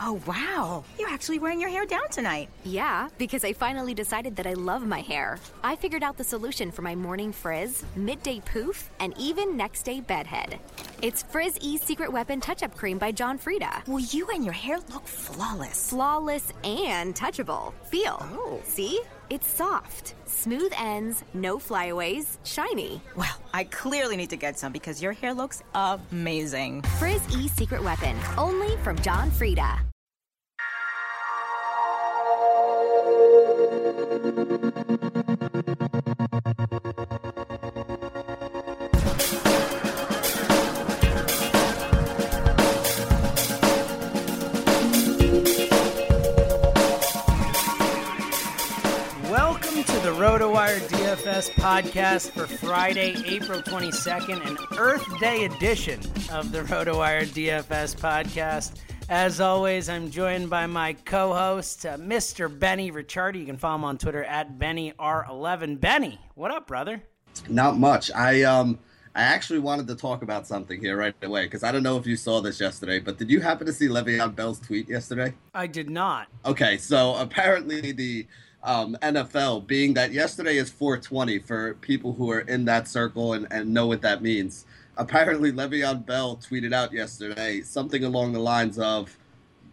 Oh, wow. You're actually wearing your hair down tonight. Yeah, because I finally decided that I love my hair. I figured out the solution for my morning frizz, midday poof, and even next day bedhead. It's Frizz E Secret Weapon Touch Up Cream by John Frieda. Well, you and your hair look flawless. Flawless and touchable. Feel. Oh. See? It's soft, smooth ends, no flyaways, shiny. Well, I clearly need to get some because your hair looks amazing. Frizz E Secret Weapon, only from John Frieda. DFS podcast for Friday, April 22nd, an Earth Day edition of the RotoWire DFS podcast. As always, I'm joined by my co host, uh, Mr. Benny Ricciardi. You can follow him on Twitter at BennyR11. Benny, what up, brother? Not much. I um I actually wanted to talk about something here right away because I don't know if you saw this yesterday, but did you happen to see Le'Veon Bell's tweet yesterday? I did not. Okay, so apparently the um, NFL, being that yesterday is 420 for people who are in that circle and, and know what that means. Apparently, Le'Veon Bell tweeted out yesterday something along the lines of,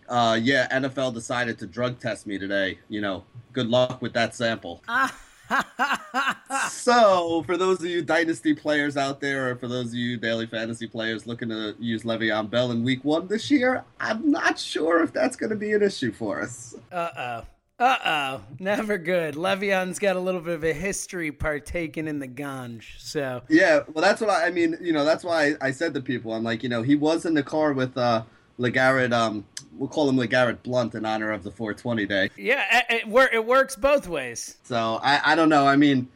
uh, "Yeah, NFL decided to drug test me today. You know, good luck with that sample." so, for those of you dynasty players out there, or for those of you daily fantasy players looking to use Le'Veon Bell in Week One this year, I'm not sure if that's going to be an issue for us. Uh oh. Uh oh. Never good. Le'Veon's got a little bit of a history partaking in the ganj. So, Yeah, well, that's what I, I mean. You know, that's why I, I said to people, I'm like, you know, he was in the car with uh, Legarrette. Um, we'll call him Legarrette Blunt in honor of the 420 day. yeah, it, it, wor- it works both ways. So I, I don't know. I mean,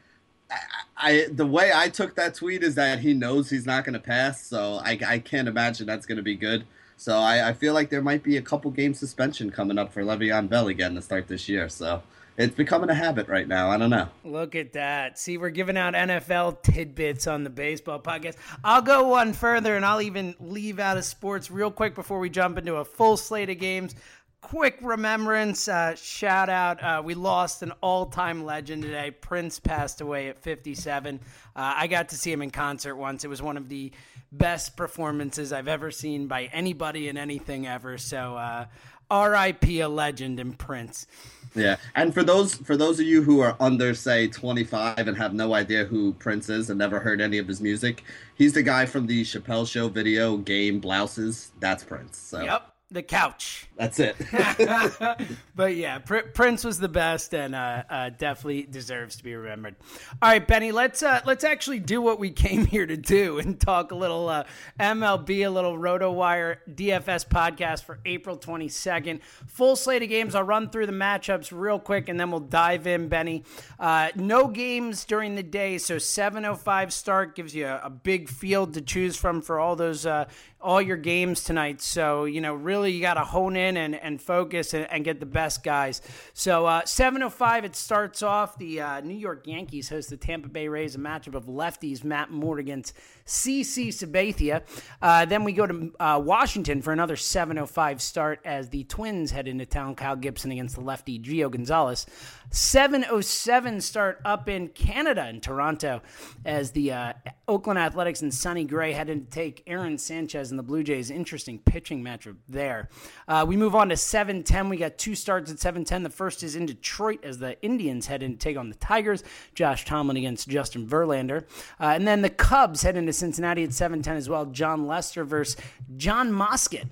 I, I the way I took that tweet is that he knows he's not going to pass. So I, I can't imagine that's going to be good. So I, I feel like there might be a couple game suspension coming up for Le'Veon Bell again to start this year. So it's becoming a habit right now. I don't know. Look at that. See, we're giving out NFL tidbits on the baseball podcast. I'll go one further and I'll even leave out of sports real quick before we jump into a full slate of games. Quick remembrance, uh, shout out. Uh, we lost an all time legend today. Prince passed away at 57. Uh, I got to see him in concert once. It was one of the best performances I've ever seen by anybody in anything ever. So, uh, R.I.P. a legend in Prince. Yeah, and for those for those of you who are under say 25 and have no idea who Prince is and never heard any of his music, he's the guy from the Chappelle Show video game Blouses. That's Prince. So Yep. The couch. That's it. but yeah, Pr- Prince was the best, and uh, uh, definitely deserves to be remembered. All right, Benny, let's uh, let's actually do what we came here to do and talk a little uh, MLB, a little RotoWire DFS podcast for April twenty second. Full slate of games. I'll run through the matchups real quick, and then we'll dive in. Benny, uh, no games during the day, so seven oh five start gives you a, a, big field to choose from for all those uh, all your games tonight. So, you know, really you got to hone in and, and focus and, and, get the best guys. So, uh, 7.05, it starts off. The uh, New York Yankees host the Tampa Bay Rays, a matchup of lefties, Matt Moore against CC Sabathia. Uh, then we go to uh, Washington for another 7.05 start as the Twins head into town. Kyle Gibson against the lefty Gio Gonzalez. 7.07 start up in Canada in Toronto as the uh, Oakland Athletics and Sonny Gray head in to take Aaron Sanchez and the Blue Jays. Interesting pitching matchup there. Uh, we move on to 7:10. We got two starts at 7:10. The first is in Detroit as the Indians head in to take on the Tigers. Josh Tomlin against Justin Verlander, uh, and then the Cubs head into Cincinnati at 7:10 as well. Jon Lester versus Jon Moscot.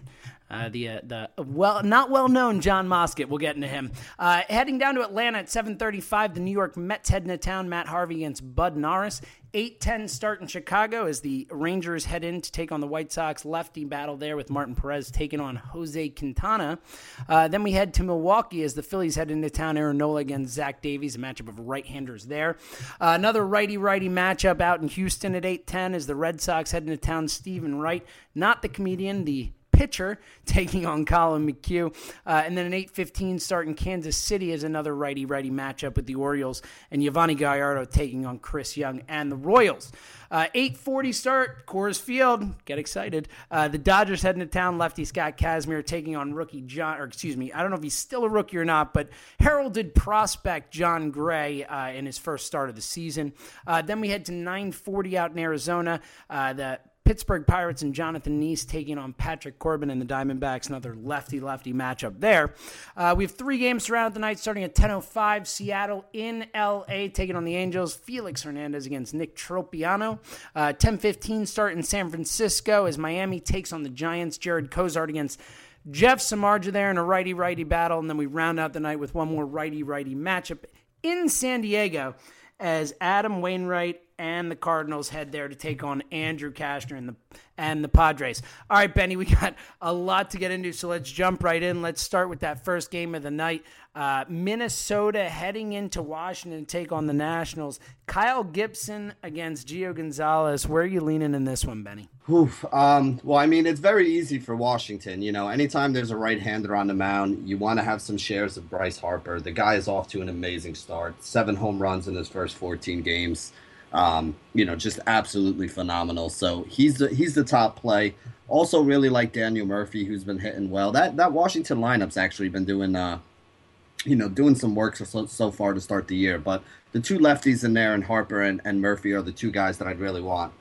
Uh, the uh, the well not well known Jon Moscot. We'll get into him. Uh, heading down to Atlanta at 7:35. The New York Mets head into town. Matt Harvey against Bud Norris. 8-10 start in Chicago as the Rangers head in to take on the White Sox. Lefty battle there with Martin Perez taking on Jose Quintana. Uh, then we head to Milwaukee as the Phillies head into town. Aaron Nola against Zach Davies, a matchup of right-handers there. Uh, another righty-righty matchup out in Houston at 8-10 as the Red Sox head into town. Steven Wright, not the comedian, the pitcher taking on Collin McHugh. Uh, and then an 8-15 start in Kansas City is another righty-righty matchup with the Orioles and Yovani Gallardo taking on Chris Young and the Royals. Uh, 8:40 start, Coors Field. Get excited. Uh, the Dodgers heading to town. Lefty Scott Kazmir taking on rookie John, or excuse me, I don't know if he's still a rookie or not, but heralded prospect Jon Gray uh, in his first start of the season. Uh, then we head to 9:40 out in Arizona. Uh, the Pittsburgh Pirates and Jonathan Niese taking on Patrick Corbin and the Diamondbacks. Another lefty lefty matchup there. Uh, we have three games throughout the night, starting at 10:05. Seattle in LA taking on the Angels. Felix Hernandez against Nick Tropeano. Uh, 10:15 start in San Francisco as Miami takes on the Giants. Jarred Cosart against Jeff Samardzija there in a righty righty battle, and then we round out the night with one more righty righty matchup in San Diego as Adam Wainwright and the Cardinals head there to take on Andrew Cashner and the and the Padres. All right, Benny, we got a lot to get into, so let's jump right in. Let's start with that first game of the night. Uh, Minnesota heading into Washington to take on the Nationals. Kyle Gibson against Gio Gonzalez. Where are you leaning in this one, Benny? Oof. Um, well, I mean, it's very easy for Washington. You know, anytime there's a right-hander on the mound, you want to have some shares of Bryce Harper. The guy is off to an amazing start. Seven home runs in his first 14 games. Um, you know, just absolutely phenomenal. So he's the he's the top play. Also, really like Daniel Murphy, who's been hitting well. That that Washington lineup's actually been doing, uh, you know, doing some work so so far to start the year. But the two lefties in there, and Harper and, and Murphy, are the two guys that I'd really want.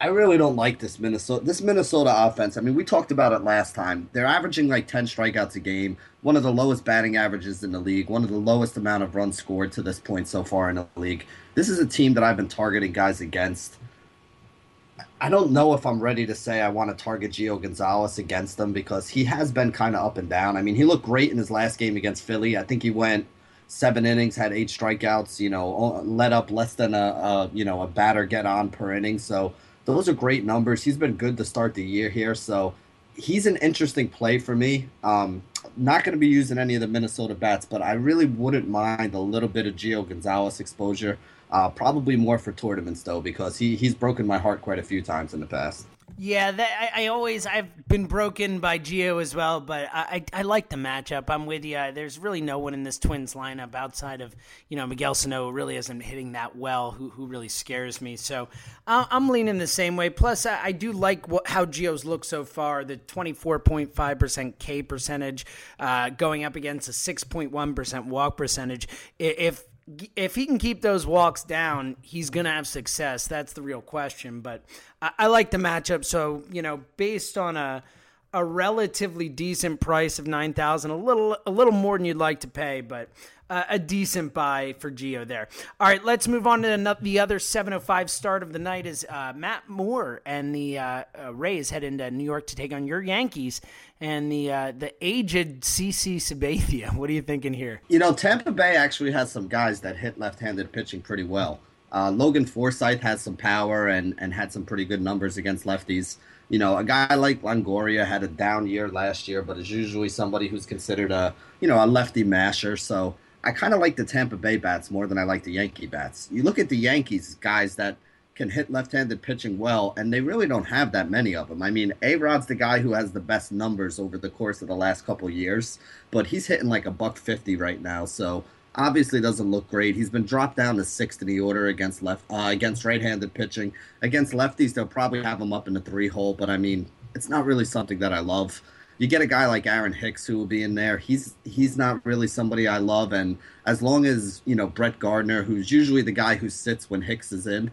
I really don't like this Minnesota this Minnesota offense. I mean, we talked about it last time. They're averaging like 10 strikeouts a game, one of the lowest batting averages in the league, one of the lowest amount of runs scored to this point so far in the league. This is a team that I've been targeting guys against. I don't know if I'm ready to say I want to target Gio Gonzalez against them because he has been kind of up and down. I mean, he looked great in his last game against Philly. I think he went seven innings, had eight strikeouts. You know, let up less than a, a you know a batter get on per inning. So those are great numbers. He's been good to start the year here, so he's an interesting play for me. Um, not going to be using any of the Minnesota bats, but I really wouldn't mind a little bit of Gio Gonzalez exposure. Uh, probably more for tournaments though, because he he's broken my heart quite a few times in the past. Yeah, that, I, I, always I've been broken by Gio as well, but I, I, I like the matchup. I'm with you. There's really no one in this Twins lineup outside of you know Miguel Sano really isn't hitting that well, who who really scares me. So I'm leaning the same way. Plus, I, I do like what, how Gio's looked so far. The 24.5 percent K percentage, uh, going up against a 6.1 percent walk percentage. If if he can keep those walks down, he's going to have success. That's the real question. But I, I, like the matchup. So, you know, based on a a relatively decent price of nine thousand, a little a little more than you'd like to pay, but uh, a decent buy for Gio there. All right, let's move on to the other 7:05 start of the night. Is uh, Matt Moore and the uh, uh, Rays head into New York to take on your Yankees and the uh, the aged CC Sabathia. What are you thinking here? You know, Tampa Bay actually has some guys that hit left-handed pitching pretty well. Uh, Logan Forsythe has some power and, and had some pretty good numbers against lefties. You know, a guy like Longoria had a down year last year, but is usually somebody who's considered a you know a lefty masher. So I kind of like the Tampa Bay bats more than I like the Yankee bats. You look at the Yankees guys that can hit left-handed pitching well, and they really don't have that many of them. I mean, A Rod's the guy who has the best numbers over the course of the last couple years, but he's hitting like a buck fifty right now. So obviously doesn't look great. He's been dropped down to sixth in the order against left uh, against right-handed pitching. Against lefties, they'll probably have him up in the three hole, but I mean, it's not really something that I love. You get a guy like Aaron Hicks who will be in there. He's he's not really somebody I love, and as long as you know Brett Gardner, who's usually the guy who sits when Hicks is in,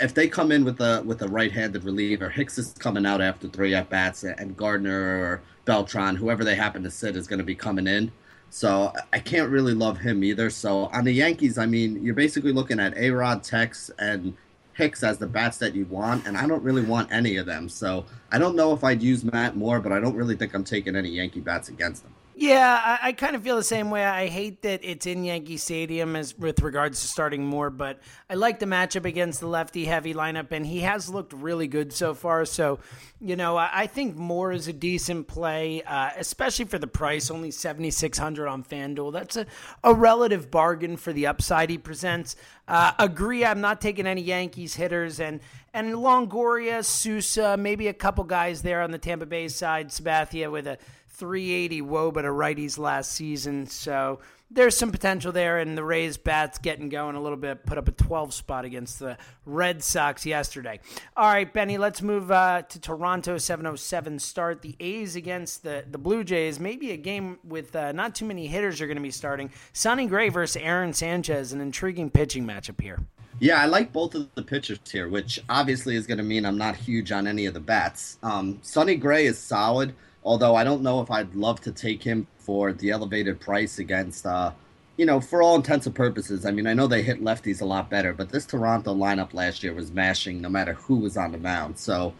if they come in with a with a right-handed reliever, Hicks is coming out after three at bats, and Gardner or Beltran, whoever they happen to sit, is going to be coming in. So I can't really love him either. So on the Yankees, I mean, you're basically looking at A Rod, Tex, and Hicks as the bats that you want, and I don't really want any of them. So I don't know if I'd use Matt Moore, but I don't really think I'm taking any Yankee bats against them. Yeah, I, I, kind of feel the same way. I hate that it's in Yankee Stadium as with regards to starting Moore, but I like the matchup against the lefty heavy lineup, and he has looked really good so far. So, you know, I, I think Moore is a decent play, uh, especially for the price, only seventy six hundred on FanDuel. That's a, a relative bargain for the upside he presents. Uh, agree, I'm not taking any Yankees hitters, and and Longoria, Souza, maybe a couple guys there on the Tampa Bay side, Sabathia with a 380 woba to righties last season. So there's some potential there. And the Rays bats getting going a little bit, put up a 12 spot against the Red Sox yesterday. All right, Benny, let's move uh, to Toronto 707 start. The A's against the, the Blue Jays. Maybe a game with uh, not too many hitters are going to be starting. Sonny Gray versus Aaron Sanchez, an intriguing pitching matchup here. Yeah, I like both of the pitchers here, which obviously is going to mean I'm not huge on any of the bats. Um, Sonny Gray is solid. Although I don't know if I'd love to take him for the elevated price against, uh, you know, for all intents and purposes. I mean, I know they hit lefties a lot better, but this Toronto lineup last year was mashing no matter who was on the mound. So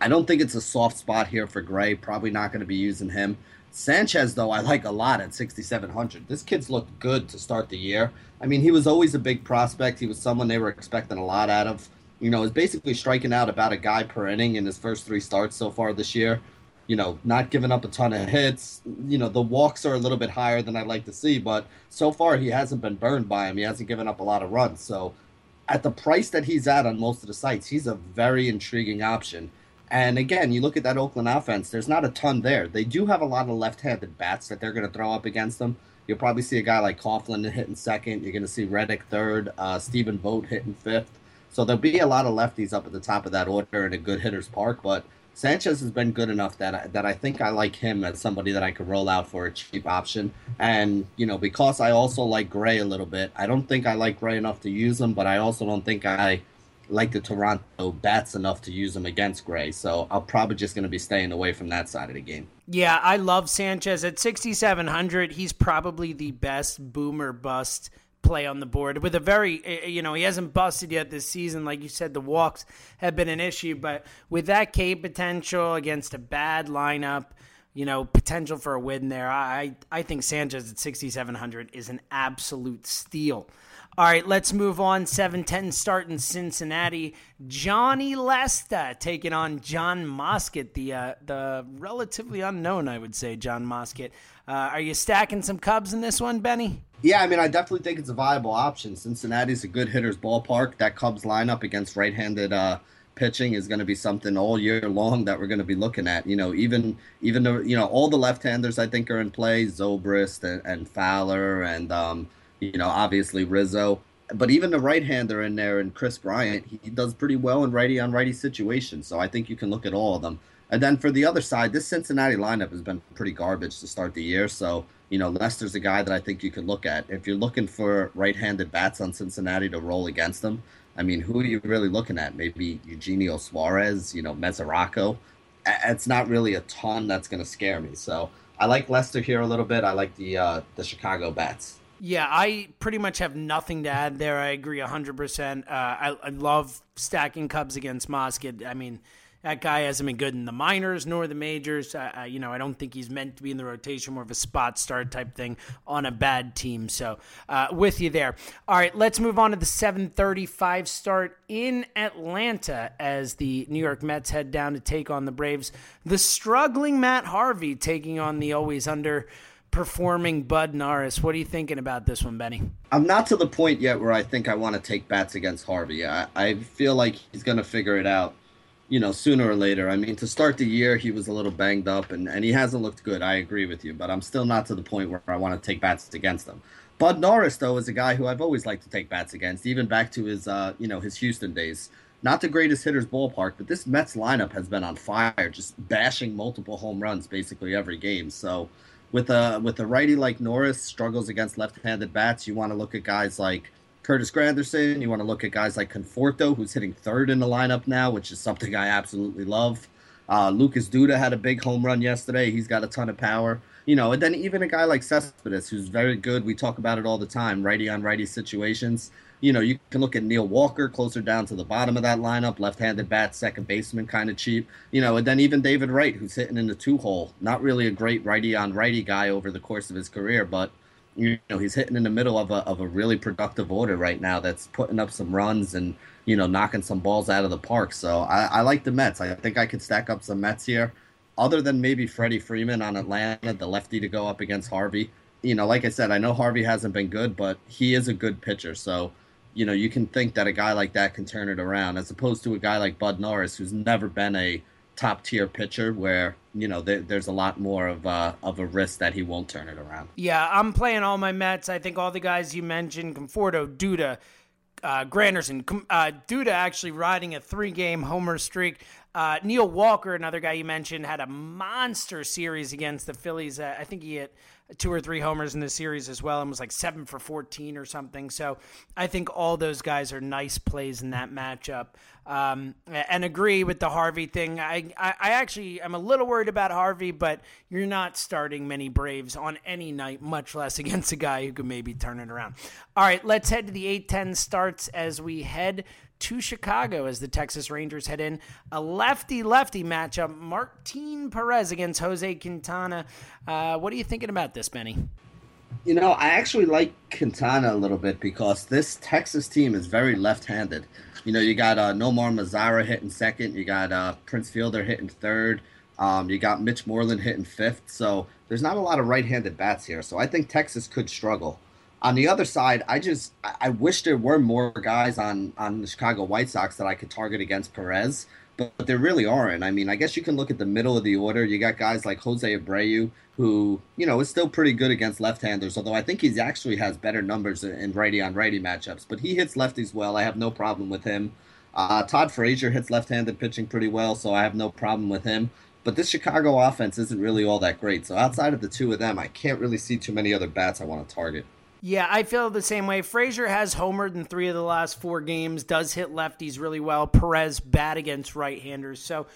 I don't think it's a soft spot here for Gray. Probably not going to be using him. Sanchez, though, I like a lot at 6,700. This kid's looked good to start the year. I mean, he was always a big prospect. He was someone they were expecting a lot out of. You know, is basically striking out about a guy per inning in his first three starts so far this year you know, not giving up a ton of hits. You know, the walks are a little bit higher than I'd like to see, but so far he hasn't been burned by him. He hasn't given up a lot of runs. So at the price that he's at on most of the sites, he's a very intriguing option. And again, you look at that Oakland offense, there's not a ton there. They do have a lot of left handed bats that they're going to throw up against them. You'll probably see a guy like Coghlan hitting second. You're going to see Reddick third, uh, Stephen Vogt hitting fifth. So there'll be a lot of lefties up at the top of that order in a good hitter's park. But Sanchez has been good enough that I, that I think I like him as somebody that I could roll out for a cheap option. And you know, because I also like Gray a little bit, I don't think I like Gray enough to use him, but I also don't think I like the Toronto bats enough to use him against Gray. So I'm probably just going to be staying away from that side of the game. Yeah, I love Sanchez at 6,700. He's probably the best boomer bust play on the board with a very eh, eh, you know he hasn't busted yet this season like you said the walks have been an issue but with that K potential against a bad lineup you know potential for a win there I I think Sanchez at 6700 is an absolute steal all right, let's move on. 7-10 start in Cincinnati. Jon Lester taking on Jon Moscot, the uh, the relatively unknown, I would say, Jon Moscot. Uh, are you stacking some Cubs in this one, Benny? Yeah, I mean, I definitely think it's a viable option. Cincinnati's a good hitter's ballpark. That Cubs lineup against right-handed uh, pitching is going to be something all year long that we're going to be looking at. You know, even even though you know all the left-handers I think are in play, Zobrist and, and Fowler and um, – you know, obviously Rizzo. But even the right hander in there and Kris Bryant, he does pretty well in righty on righty situations. So I think you can look at all of them. And then for the other side, this Cincinnati lineup has been pretty garbage to start the year. So, you know, Lester's a guy that I think you could look at. If you're looking for right handed bats on Cincinnati to roll against them, I mean, who are you really looking at? Maybe Eugenio Suarez, you know, Mesoraco. It's not really a ton that's going to scare me. So I like Lester here a little bit. I like the uh, the Chicago bats. Yeah, I pretty much have nothing to add there. I agree 100%. Uh, I, I love stacking Cubs against Moscot. I mean, that guy hasn't been good in the minors nor the majors. You know, I don't think he's meant to be in the rotation, more of a spot start type thing on a bad team. So, uh, with you there. All right, let's move on to the 7:35 start in Atlanta as the New York Mets head down to take on the Braves. The struggling Matt Harvey taking on the always under performing Bud Norris. What are you thinking about this one, Benny? I'm not to the point yet where I think I want to take bats against Harvey. I, I feel like he's going to figure it out you know, sooner or later. I mean, to start the year, he was a little banged up and, and he hasn't looked good. I agree with you, but I'm still not to the point where I want to take bats against him. Bud Norris, though, is a guy who I've always liked to take bats against, even back to his, uh, you know, his Houston days. Not the greatest hitters ballpark, but this Mets lineup has been on fire, just bashing multiple home runs basically every game. So, with a with a righty like Norris struggles against left-handed bats, you want to look at guys like Curtis Granderson. You want to look at guys like Conforto, who's hitting third in the lineup now, which is something I absolutely love. Uh, Lucas Duda had a big home run yesterday. He's got a ton of power. You know, and then even a guy like Cespedes, who's very good. We talk about it all the time, righty on righty situations. You know, you can look at Neil Walker closer down to the bottom of that lineup, left-handed bat, second baseman, kind of cheap. You know, and then even David Wright, who's hitting in the two hole. Not really a great righty on righty guy over the course of his career, but you know he's hitting in the middle of a of a really productive order right now that's putting up some runs and you know knocking some balls out of the park. So I, I like the Mets. I think I could stack up some Mets here, other than maybe Freddie Freeman on Atlanta, the lefty to go up against Harvey. You know, like I said, I know Harvey hasn't been good, but he is a good pitcher. So you know you can think that a guy like that can turn it around, as opposed to a guy like Bud Norris, who's never been a top tier pitcher where you know there, there's a lot more of a, of a risk that he won't turn it around. Yeah, I'm playing all my Mets. I think all the guys you mentioned, Conforto, Duda, uh, Granderson, uh, Duda actually riding a three game homer streak. Uh, Neil Walker, another guy you mentioned, had a monster series against the Phillies. Uh, I think he hit two or three homers in the series as well and was like seven for 14 or something. So I think all those guys are nice plays in that matchup. Um, and agree with the Harvey thing. I, I, I actually am a little worried about Harvey, but you're not starting many Braves on any night, much less against a guy who could maybe turn it around. All right, let's head to the 810 starts as we head to Chicago as the Texas Rangers head in a lefty lefty matchup. Martin Perez against Jose Quintana. Uh, what are you thinking about this, Benny? You know, I actually like Quintana a little bit because this Texas team is very left handed. You know, you got uh, Nomar Mazara hitting second, you got uh, Prince Fielder hitting third. Um, you got Mitch Moreland hitting fifth, so there's not a lot of right-handed bats here. So I think Texas could struggle. On the other side, I just I wish there were more guys on on the Chicago White Sox that I could target against Perez, but, but there really aren't. I mean, I guess you can look at the middle of the order. You got guys like Jose Abreu, who you know is still pretty good against left-handers, although I think he actually has better numbers in righty on righty matchups. But he hits lefties well. I have no problem with him. Uh, Todd Frazier hits left-handed pitching pretty well, so I have no problem with him. But this Chicago offense isn't really all that great. So outside of the two of them, I can't really see too many other bats I want to target. Yeah, I feel the same way. Frazier has homered in three of the last four games, does hit lefties really well. Perez bad against right-handers. So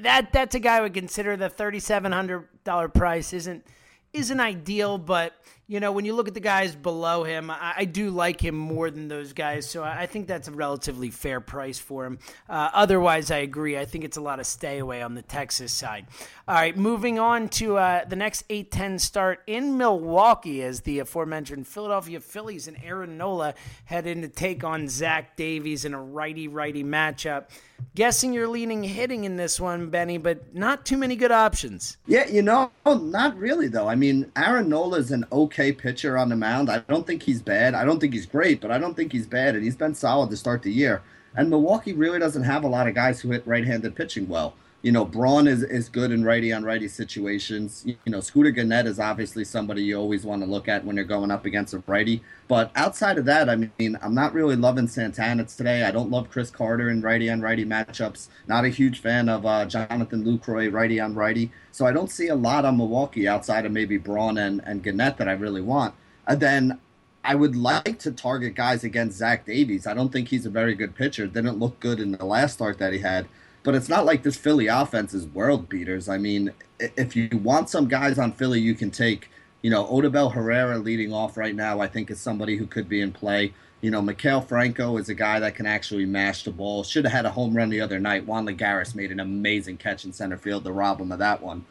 that that's a guy I would consider the thirty-seven hundred dollar price isn't isn't ideal, but you know, when you look at the guys below him, I, I do like him more than those guys. So I, I think that's a relatively fair price for him. Uh, otherwise, I agree. I think it's a lot of stay away on the Texas side. All right, moving on to uh, the next 8 10 start in Milwaukee as the aforementioned Philadelphia Phillies and Aaron Nola head in to take on Zach Davies in a righty righty matchup. Guessing you're leaning hitting in this one, Benny, but not too many good options. Yeah, you know, not really, though. I mean, Aaron Nola is an okay okay pitcher on the mound. I don't think he's bad. I don't think he's great, but I don't think he's bad, and he's been solid to start the year. And Milwaukee really doesn't have a lot of guys who hit right-handed pitching well. You know, Braun is, is good in righty on righty situations. You know, Scooter Gennett is obviously somebody you always want to look at when you're going up against a righty. But outside of that, I mean, I'm not really loving Santana today. I don't love Chris Carter in righty on righty matchups. Not a huge fan of uh, Jonathan Lucroy righty on righty. So I don't see a lot on Milwaukee outside of maybe Braun and, and Gennett that I really want. And then I would like to target guys against Zach Davies. I don't think he's a very good pitcher. Didn't look good in the last start that he had. But it's not like this Philly offense is world beaters. I mean, if you want some guys on Philly, you can take You know, Odubel Herrera leading off right now, I think is somebody who could be in play. You know, Maikel Franco is a guy that can actually mash the ball. Should have had a home run the other night. Juan Lagares made an amazing catch in center field to rob him of that one.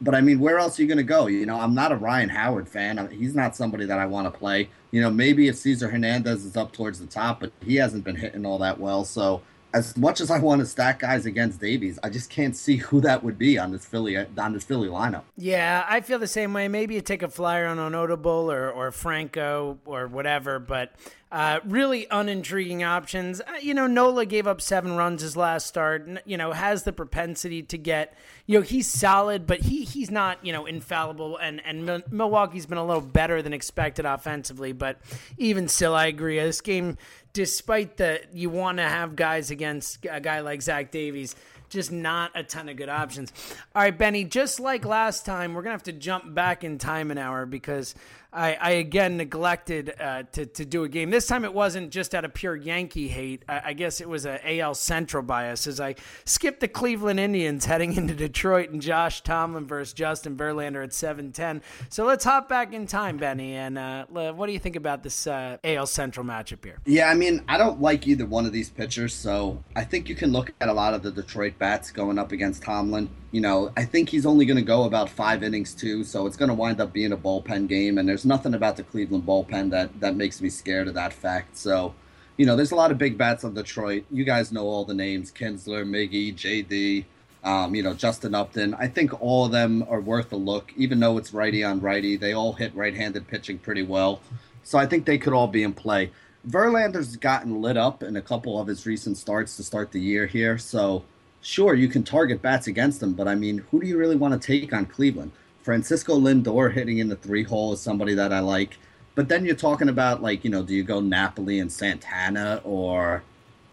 But I mean, where else are you going to go? You know, I'm not a Ryan Howard fan. He's not somebody that I want to play. You know, maybe if Cesar Hernandez is up towards the top, but he hasn't been hitting all that well. So as much as I want to stack guys against Davies, I just can't see who that would be on this Philly on this Philly lineup. Yeah, I feel the same way. Maybe you take a flyer on Odubel or or Franco or whatever, but uh, really unintriguing options. Uh, you know, Nola gave up seven runs his last start. You know, has the propensity to get. You know, he's solid, but he he's not you know infallible. And and Milwaukee's been a little better than expected offensively, but even still, I agree. This game despite the you want to have guys against a guy like Zach Davies, just not a ton of good options. All right, Benny, just like last time, we're gonna have to jump back in time an hour because I, I again neglected uh, to to do a game. This time it wasn't just out of pure Yankee hate. I, I guess it was a AL Central bias as I skipped the Cleveland Indians heading into Detroit and Josh Tomlin versus Justin Verlander at seven ten. So let's hop back in time, Benny. And uh, what do you think about this uh, AL Central matchup here? Yeah, I mean I don't like either one of these pitchers, so I think you can look at a lot of the Detroit bats going up against Tomlin you know, I think he's only going to go about five innings too, so it's going to wind up being a bullpen game. And there's nothing about the Cleveland bullpen that that makes me scared of that fact. So, you know, there's a lot of big bats on Detroit. You guys know all the names: Kinsler, Miggy, JD. Um, you know, Justin Upton. I think all of them are worth a look, even though it's righty on righty. They all hit right-handed pitching pretty well, so I think they could all be in play. Verlander's gotten lit up in a couple of his recent starts to start the year here, so sure, you can target bats against them, but I mean, who do you really want to take on Cleveland? Francisco Lindor hitting in the three hole is somebody that I like. But then you're talking about like, you know, do you go Napoli and Santana or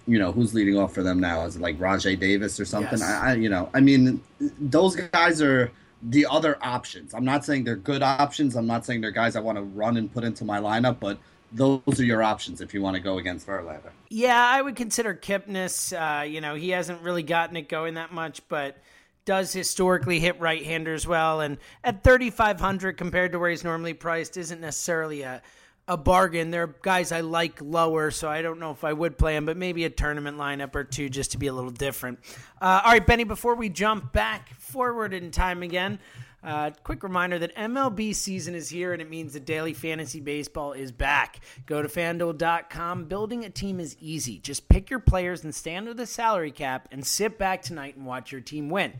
you know, who's leading off for them now? Is it like Rajai Davis or something? Yes. I, I, you know, I mean, those guys are the other options. I'm not saying they're good options. I'm not saying they're guys I want to run and put into my lineup, but those are your options if you want to go against Verlander. Yeah, I would consider Kipnis. Uh, you know, he hasn't really gotten it going that much, but does historically hit right-handers well. And at 3,500 compared to where he's normally priced, isn't necessarily a a bargain. There are guys I like lower, so I don't know if I would play him, but maybe a tournament lineup or two just to be a little different. Uh, all right, Benny, before we jump back forward in time again, uh, quick reminder that MLB season is here and it means the daily fantasy baseball is back. Go to fanduel.com. Building a team is easy. Just pick your players and stand under the salary cap and sit back tonight and watch your team win.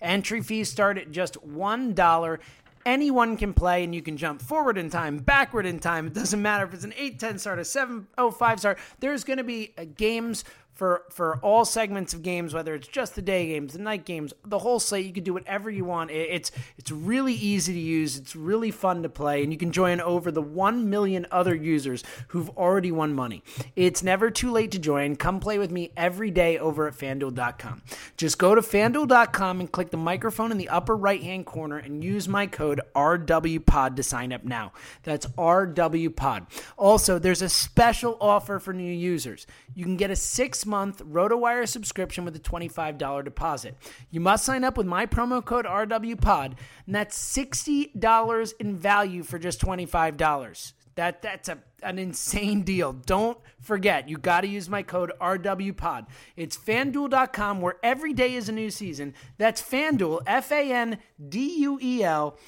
Entry fees start at just $1 anyone can play and you can jump forward in time, backward in time. It doesn't matter if it's an 8 10 star, a 7 05 star. There's going to be uh, games for for all segments of games, whether it's just the day games, the night games, the whole slate. You can do whatever you want. It's it's really easy to use. It's really fun to play, and you can join over the one million other users who've already won money. It's never too late to join. Come play with me every day over at FanDuel.com. Just go to FanDuel.com and click the microphone in the upper right hand corner and use my code RWPod to sign up now. That's RWPod. Also, there's a special offer for new users. You can get a six month RotoWire subscription with a $25 deposit. You must sign up with my promo code RWPOD, and that's $60 in value for just $25. That that's a an insane deal. Don't forget, you got to use my code RWPOD. It's fanduel.com where every day is a new season. That's FanDuel, F A N D U E L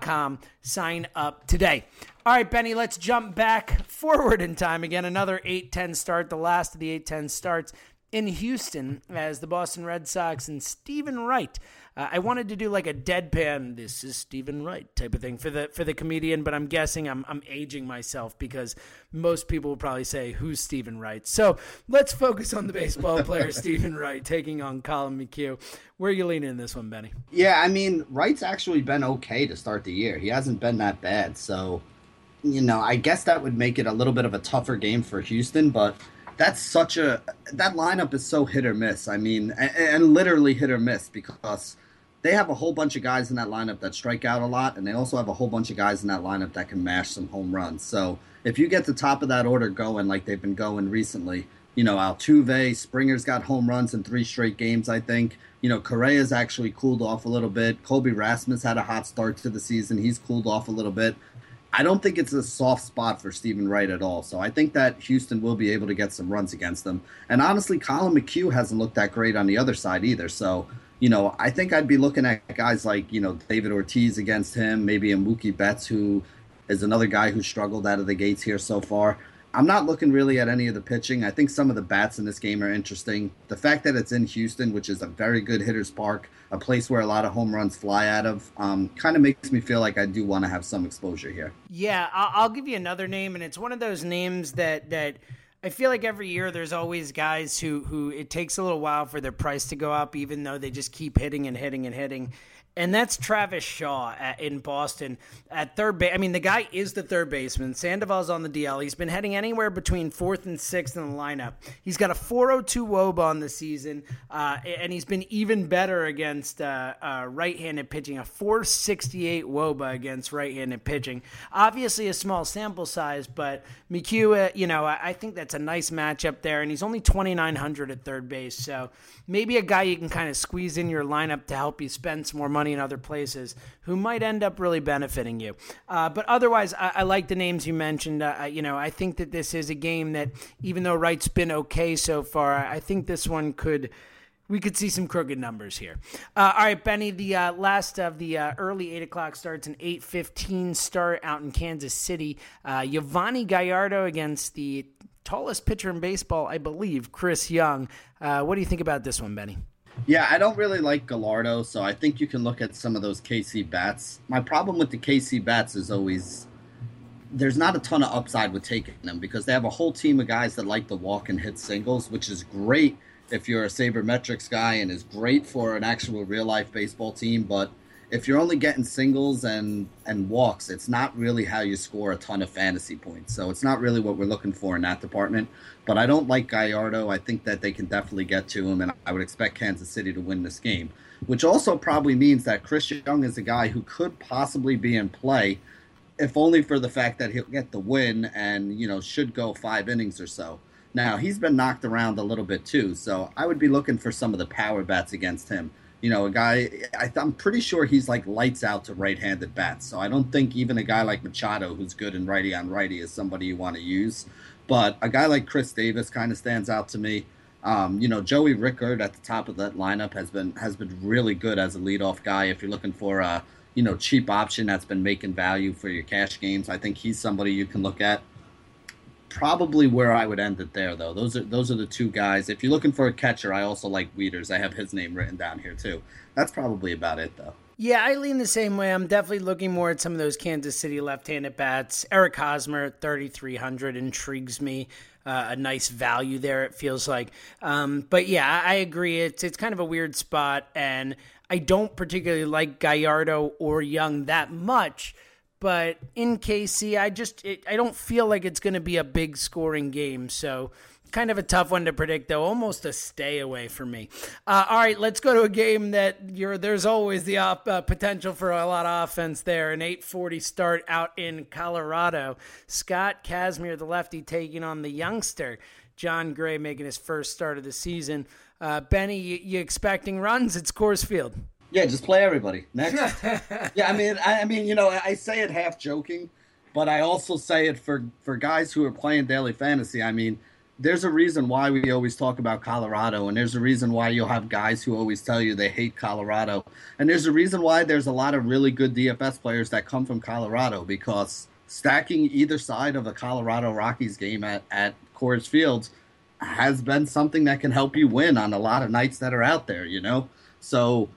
com. Sign up today. All right, Benny, let's jump back forward in time again. Another 8 10 start, the last of the 8 10 starts in Houston as the Boston Red Sox and Steven Wright. Uh, I wanted to do like a deadpan, this is Steven Wright type of thing for the for the comedian, but I'm guessing I'm I'm aging myself because most people will probably say who's Steven Wright. So let's focus on the baseball player Steven Wright taking on Collin McHugh. Where are you leaning in this one, Benny? Yeah, I mean Wright's actually been okay to start the year. He hasn't been that bad, so you know, I guess that would make it a little bit of a tougher game for Houston, but that's such a that lineup is so hit or miss. I mean, and, and, literally hit or miss because they have a whole bunch of guys in that lineup that strike out a lot, and they also have a whole bunch of guys in that lineup that can mash some home runs. So if you get the top of that order going like they've been going recently, You know, Altuve, Springer's got home runs in three straight games, I think. You know, Correa's actually cooled off a little bit. Colby Rasmus had a hot start to the season. He's cooled off a little bit. I don't think it's a soft spot for Steven Wright at all. So I think that Houston will be able to get some runs against them. And honestly, Collin McHugh hasn't looked that great on the other side either. So, you know, I think I'd be looking at guys like, you know, David Ortiz against him, maybe a Mookie Betts, who is another guy who struggled out of the gates here so far. I'm not looking really at any of the pitching. I think some of the bats in this game are interesting. The fact that it's in Houston, which is a very good hitter's park, a place where a lot of home runs fly out of, um, kind of makes me feel like I do want to have some exposure here. Yeah, I'll, give you another name, and it's one of those names that that. I feel like every year there's always guys who who it takes a little while for their price to go up, even though they just keep hitting and hitting and hitting and that's Travis Shaw at, in Boston at third base. I mean, the guy is the third baseman. Sandoval's on the DL. He's been heading anywhere between fourth and sixth in the lineup. He's got a 402 WOBA on the season, uh, and he's been even better against uh, uh, right-handed pitching. A 468 WOBA against right-handed pitching. Obviously, a small sample size, but McHugh, uh, you know, I, I think that's a nice matchup there, and he's only 2,900 at third base, so maybe a guy you can kind of squeeze in your lineup to help you spend some more money money in other places who might end up really benefiting you. Uh, but otherwise, I, I, like the names you mentioned. Uh, you know, I think that this is a game that, even though Wright's been okay so far, I think this one could we could see some crooked numbers here. Uh, all right, Benny. The uh, last of the uh, early eight o'clock starts, an eight fifteen start out in Kansas City. Uh, Yovani Gallardo against the tallest pitcher in baseball, I believe, Chris Young. Uh, what do you think about this one, Benny? Yeah, I don't really like Gallardo, so I think you can look at some of those KC bats. My problem with the KC bats is always there's not a ton of upside with taking them because they have a whole team of guys that like to walk and hit singles, which is great if you're a sabermetrics guy and is great for an actual real life baseball team, but if you're only getting singles and and walks, it's not really how you score a ton of fantasy points. So it's not really what we're looking for in that department. But I don't like Gallardo. I think that they can definitely get to him, and I would expect Kansas City to win this game. Which also probably means that Chris Young is a guy who could possibly be in play, if only for the fact that he'll get the win and you know should go five innings or so. Now he's been knocked around a little bit too, so I would be looking for some of the power bats against him you know, a guy, I, am pretty sure he's like lights out to right handed bats. So I don't think even a guy like Machado, who's good in righty on righty, is somebody you want to use. But a guy like Chris Davis kind of stands out to me. Um, you know, Joey Rickard at the top of that lineup has been has been really good as a leadoff guy. If you're looking for a you know cheap option that's been making value for your cash games, I think he's somebody you can look at probably where I would end it there, though. Those are those are the two guys. If you're looking for a catcher, I also like Wieters. I have his name written down here too. That's probably about it, though. Yeah, I lean the same way. I'm definitely looking more at some of those Kansas City left-handed bats. Eric Hosmer, 3,300, intrigues me. Uh, a nice value there. It feels like, um, but yeah, I agree. It's it's kind of a weird spot, and I don't particularly like Gallardo or Young that much but in KC, I just it, I don't feel like it's going to be a big scoring game. So kind of a tough one to predict, though. Almost a stay away for me. Uh, all right, let's go to a game that you're. There's always the op, uh, potential for a lot of offense there. An 8:40 start out in Colorado. Scott Kazmir, the lefty, taking on the youngster Jon Gray, making his first start of the season. Uh, Benny, you, you expecting runs? It's Coors Field. Yeah, just play everybody. Next. yeah, I mean, I, I, mean, you know, I say it half joking, but I also say it for for guys who are playing daily fantasy. I mean, there's a reason why we always talk about Colorado, and there's a reason why you'll have guys who always tell you they hate Colorado, and there's a reason why there's a lot of really good DFS players that come from Colorado because stacking either side of a Colorado Rockies game at at Coors Fields has been something that can help you win on a lot of nights that are out there. You know, so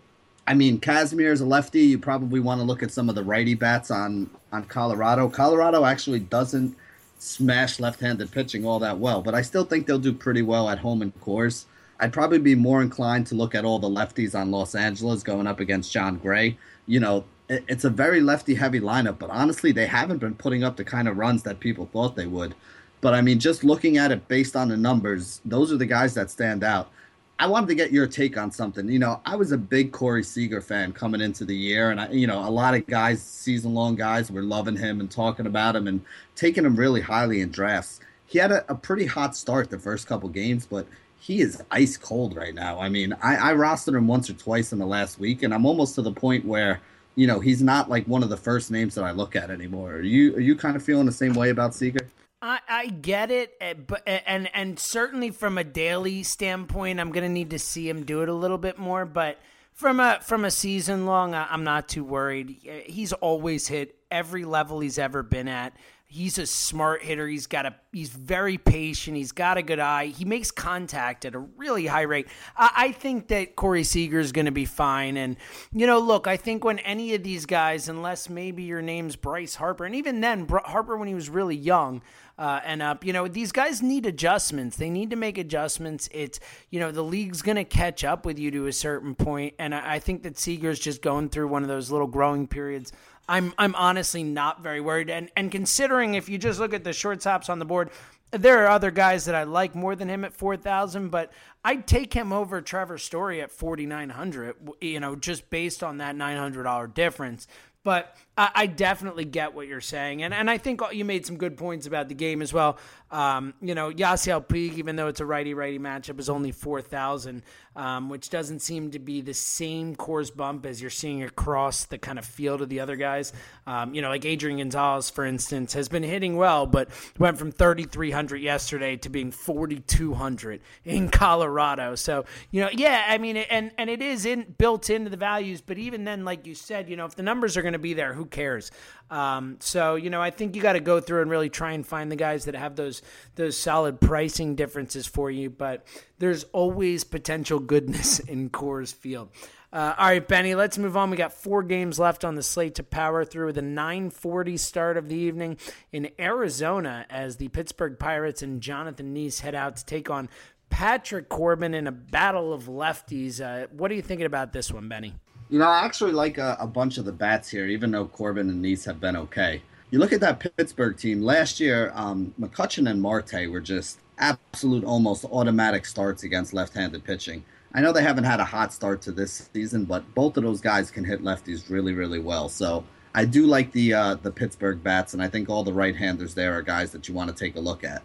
I mean, Kazmir is a lefty. You probably want to look at some of the righty bats on on Colorado. Colorado actually doesn't smash left-handed pitching all that well, but I still think they'll do pretty well at home in Coors. I'd probably be more inclined to look at all the lefties on Los Angeles going up against Jon Gray. You know, it, it's a very lefty-heavy lineup, but honestly, they haven't been putting up the kind of runs that people thought they would. But I mean, just looking at it based on the numbers, those are the guys that stand out. I wanted to get your take on something. You know, I was a big Corey Seager fan coming into the year, and I, you know, a lot of guys, season long guys, were loving him and talking about him and taking him really highly in drafts. he had a, a pretty hot start the first couple games, but he is ice cold right now. I mean, I, I rostered him once or twice in the last week, and I'm almost to the point where you know he's not like one of the first names that I look at anymore. Are you are you kind of feeling the same way about Seager? I, I get it, eh, but eh, and and certainly from a daily standpoint, I'm gonna need to see him do it a little bit more. But from a from a season long, I'm not too worried. Eh, he's always hit every level he's ever been at. He's a smart hitter. He's got a he's very patient. He's got a good eye. He makes contact at a really high rate. I, I think that Corey Seager is going to be fine. And you know, look, I think when any of these guys, unless maybe your name's Bryce Harper, and even then, Harper when he was really young. Uh, and up. You know, these guys need adjustments. They need to make adjustments. It's, you know, the league's going to catch up with you to a certain point, And I, I think that Seager's just going through one of those little growing periods I'm I'm honestly not very worried. And and considering if you just look at the shortstops on the board, there are other guys that I like more than him at four thousand, but I'd take him over Trevor Story at forty nine hundred. You know, just based on that nine hundred dollar difference. But I, I, definitely get what you're saying, and and I think you made some good points about the game as well. Um, you know, Yasiel Puig, even though it's a righty righty matchup, is only four thousand, um, which doesn't seem to be the same Coors bump as you're seeing across the kind of field of the other guys. Um, you know, like Adrian Gonzalez, for instance, has been hitting well, but went from 3,300 yesterday to being 4,200 in Colorado. So you know, yeah, I mean, and and it is in built into the values, but even then, like you said, you know, if the numbers are going to be there, who cares? Um, so you know, I think you got to go through and really try and find the guys that have those those solid pricing differences for you. But there's always potential goodness in Coors Field. Uh, all right, Benny, let's move on. We got four games left on the slate to power through the 9:40 start of the evening in Arizona as the Pittsburgh Pirates and Jonathan Niese head out to take on Patrick Corbin in a battle of lefties. Uh, what are you thinking about this one, Benny? You know, I actually like a, a, bunch of the bats here, even though Corbin and Niese have been okay. You look at that Pittsburgh team last year. Um, McCutchen and Marte were just absolute, almost automatic starts against left-handed pitching. I know they haven't had a hot start to this season, but both of those guys can hit lefties really, really well. So I do like the uh, the Pittsburgh bats, and I think all the right-handers there are guys that you want to take a look at.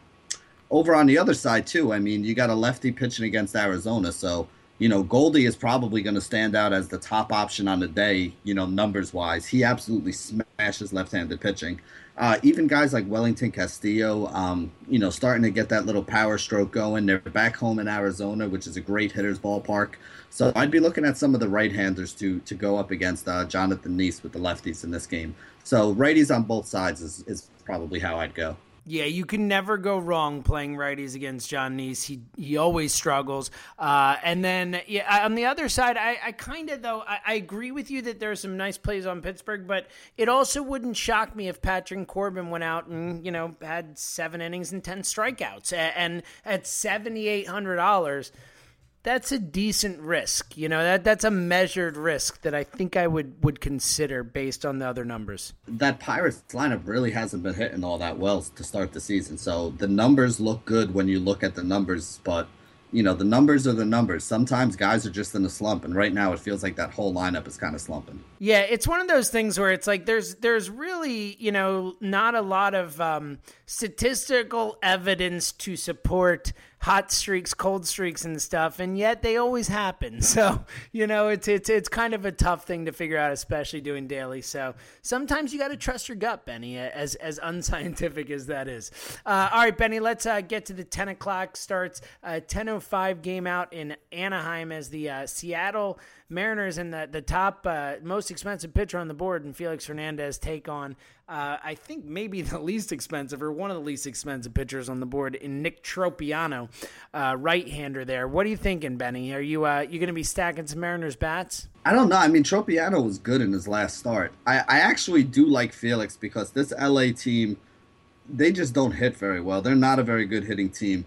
Over on the other side too, I mean, you got a lefty pitching against Arizona, so you know, Goldie is probably going to stand out as the top option on the day, you know, numbers wise. He absolutely smashes left handed pitching. Uh, even guys like Wellington Castillo, um, you know, starting to get that little power stroke going. They're back home in Arizona, which is a great hitter's ballpark. So I'd be looking at some of the right-handers to to go up against uh, Jonathan Niese with the lefties in this game. So righties on both sides is, is probably how I'd go. Yeah, you can never go wrong playing righties against Jon Niese. He he always struggles. Uh, and then yeah, on the other side, I, I kind of though I, I, agree with you that there are some nice plays on Pittsburgh, but it also wouldn't shock me if Patrick Corbin went out and you know had seven innings and ten strikeouts, and at seventy eight hundred dollars that's a decent risk. You know, that that's a measured risk that I think I would would consider based on the other numbers. That Pirates lineup really hasn't been hitting all that well to start the season. So the numbers look good when you look at the numbers, but you know, the numbers are the numbers. Sometimes guys are just in a slump, and right now it feels like that whole lineup is kind of slumping. Yeah, it's one of those things where it's like there's there's really you know not a lot of um, statistical evidence to support hot streaks, cold streaks, and stuff, and yet they always happen. So you know, it's it's it's kind of a tough thing to figure out, especially doing daily. So sometimes you got to trust your gut, Benny, as as unscientific as that is. Uh, all right, Benny, let's uh, get to the ten o'clock starts. Uh, ten o oh five game out in Anaheim as the uh, Seattle. Mariners and the the top uh, most expensive pitcher on the board, and Felix Hernandez take on uh, I think maybe the least expensive or one of the least expensive pitchers on the board in Nick Tropiano, uh, right hander. There, what are you thinking, Benny? Are you uh, you going to be stacking some Mariners bats? I don't know. I mean, Tropiano was good in his last start. I, I actually do like Felix because this LA team, they just don't hit very well. They're not a very good hitting team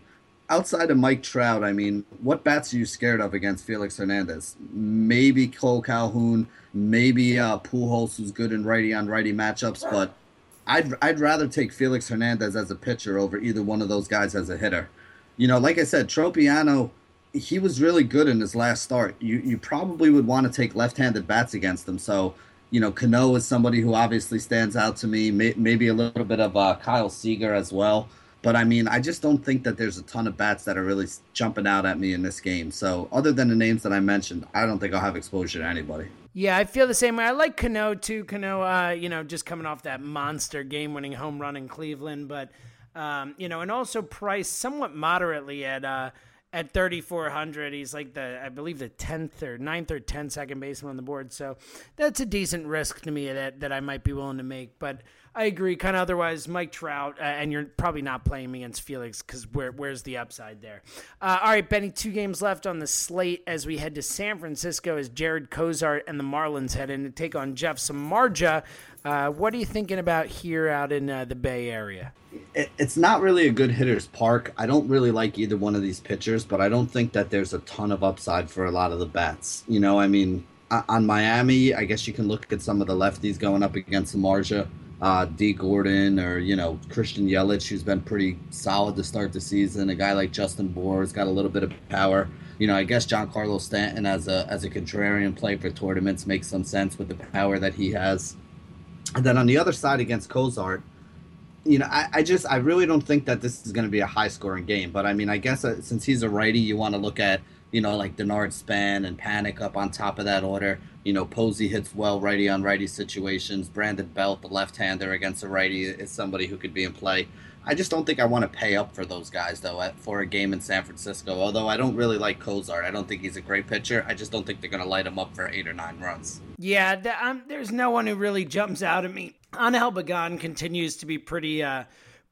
outside of Mike Trout, I mean, what bats are you scared of against Felix Hernandez? Maybe Cole Calhoun, maybe uh, Pujols, who's good in righty on righty matchups, but I'd I'd rather take Felix Hernandez as a pitcher over either one of those guys as a hitter. You know, like I said, Tropiano, he was really good in his last start. You you probably would want to take left-handed bats against him. So, you know, Cano is somebody who obviously stands out to me. May, maybe a little bit of uh, Kyle Seager as well. But I mean, I just don't think that there's a ton of bats that are really jumping out at me in this game. So, other than the names that I mentioned, I don't think I'll have exposure to anybody. Yeah, I feel the same way. I like Cano too. Cano, uh, you know, just coming off that monster game-winning home run in Cleveland, but um, you know, and also priced somewhat moderately at uh, at 3400 he's like the i believe the 10th or 9th or 10th second baseman on the board so that's a decent risk to me that, that i might be willing to make but i agree kind of otherwise mike trout uh, and you're probably not playing me against felix because where, where's the upside there uh, all right benny two games left on the slate as we head to san francisco as Jarred Cosart and the marlins head in to take on jeff samardzija uh, what are you thinking about here out in uh, the bay area it, it's not really a good hitter's park. I don't really like either one of these pitchers, but I don't think that there's a ton of upside for a lot of the bats. You know, I mean, on Miami, I guess you can look at some of the lefties going up against Samardzija, uh, Dee Gordon, or you know Christian Yelich, who's been pretty solid to start the season. A guy like Justin Bour's got a little bit of power. You know, I guess Giancarlo Stanton as a as a contrarian play for tournaments makes some sense with the power that he has. And then on the other side against Cosart, you know, I, I just I really don't think that this is going to be a high scoring game. But I mean, I guess uh, since he's a righty, you want to look at you know like Denard Span and Panik up on top of that order. You know, Posey hits well righty on righty situations. Brandon Belt, the left hander against a righty, is somebody who could be in play. I just don't think I want to pay up for those guys though at, for a game in San Francisco. Although I don't really like Cosart, I don't think he's a great pitcher. I just don't think they're going to light him up for eight or nine runs. Yeah, um, there's no one who really jumps out at me. Angel Pagan continues to be pretty, uh,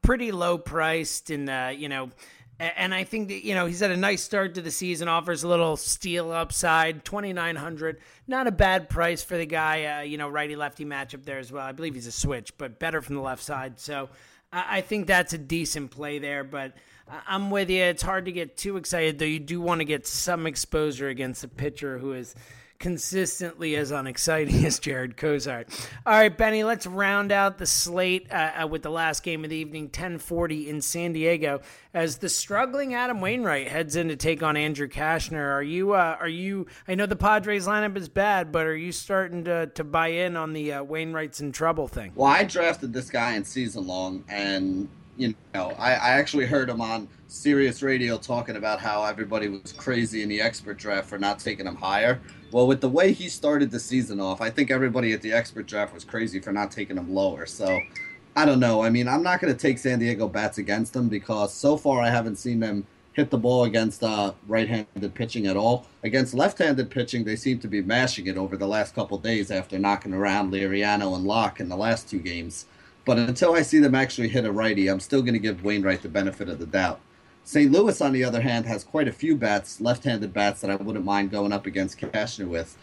pretty low priced, and uh, you know. And I think that, you know, he's had a nice start to the season, offers a little steal upside, 2,900. Not a bad price for the guy, uh, you know, righty lefty matchup there as well. I believe he's a switch, but better from the left side. So I think that's a decent play there, but I'm with you. It's hard to get too excited, though. You do want to get some exposure against a pitcher who is consistently as unexciting as Jarred Cosart. All right, Benny, let's round out the slate uh, uh with the last game of the evening, 1040 in San Diego, as the struggling Adam Wainwright heads in to take on Andrew Cashner. Are you, uh, are you, I know the Padres lineup is bad, but are you starting to, to buy in on the uh, Wainwright's in trouble thing? Well, I drafted this guy in season long, and, you know, I, I actually heard him on Sirius Radio talking about how everybody was crazy in the expert draft for not taking him higher. Well, with the way he started the season off, I think everybody at the expert draft was crazy for not taking him lower. So I don't know. I mean, I'm not going to take San Diego bats against them because so far I haven't seen them hit the ball against uh, right-handed pitching at all. Against left-handed pitching, they seem to be mashing it over the last couple days after knocking around Liriano and Locke in the last two games. But until I see them actually hit a righty, I'm still going to give Wainwright the benefit of the doubt. St. Louis, on the other hand, has quite a few bats, left-handed bats that I wouldn't mind going up against Cashner with.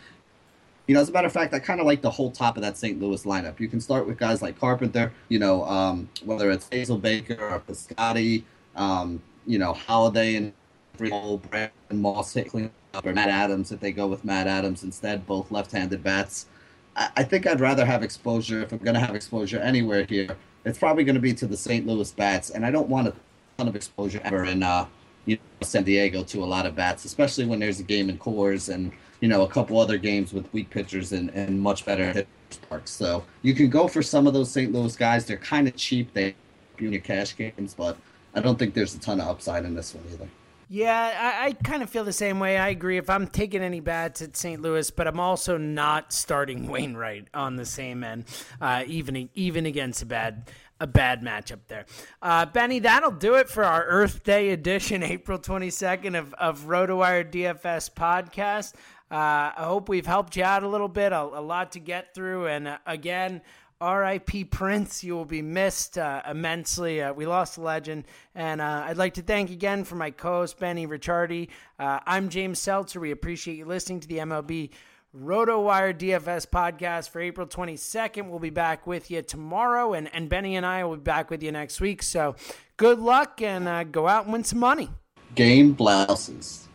You know, as a matter of fact, I kind of like the whole top of that St. Louis lineup. You can start with guys like Carpenter, you know, um, whether it's Hazelbaker or Piscotty, um, you know, Holliday and Brandon Moss Hickley or Matt Adams if they go with Matt Adams instead, both left-handed bats. I, I think I'd rather have exposure if I'm going to have exposure anywhere here. It's probably going to be to the St. Louis bats, and I don't want to ton of exposure ever in uh, you know, San Diego to a lot of bats, especially when there's a game in Coors and you know a couple other games with weak pitchers and, and much better parks. So you can go for some of those St. Louis guys. They're kind of cheap. They unit cash games, but I don't think there's a ton of upside in this one either. Yeah, I, I, kind of feel the same way. I agree. If I'm taking any bats at St. Louis, but I'm also not starting Wainwright on the same end, uh, even even against a bad a bad matchup there. Uh, Benny, that'll do it for our Earth Day edition, April 22nd of, of RotoWire DFS podcast. Uh, I hope we've helped you out a little bit, a, a lot to get through. And uh, again, RIP Prince, you will be missed uh, immensely. Uh, we lost a legend. And uh, I'd like to thank again for my co host, Benny Ricciardi. I'm James Seltzer. We appreciate you listening to the MLB RotoWire DFS podcast for April 22nd. We'll be back with you tomorrow, and, and Benny and I will be back with you next week. So good luck and uh, go out and win some money. Game blouses.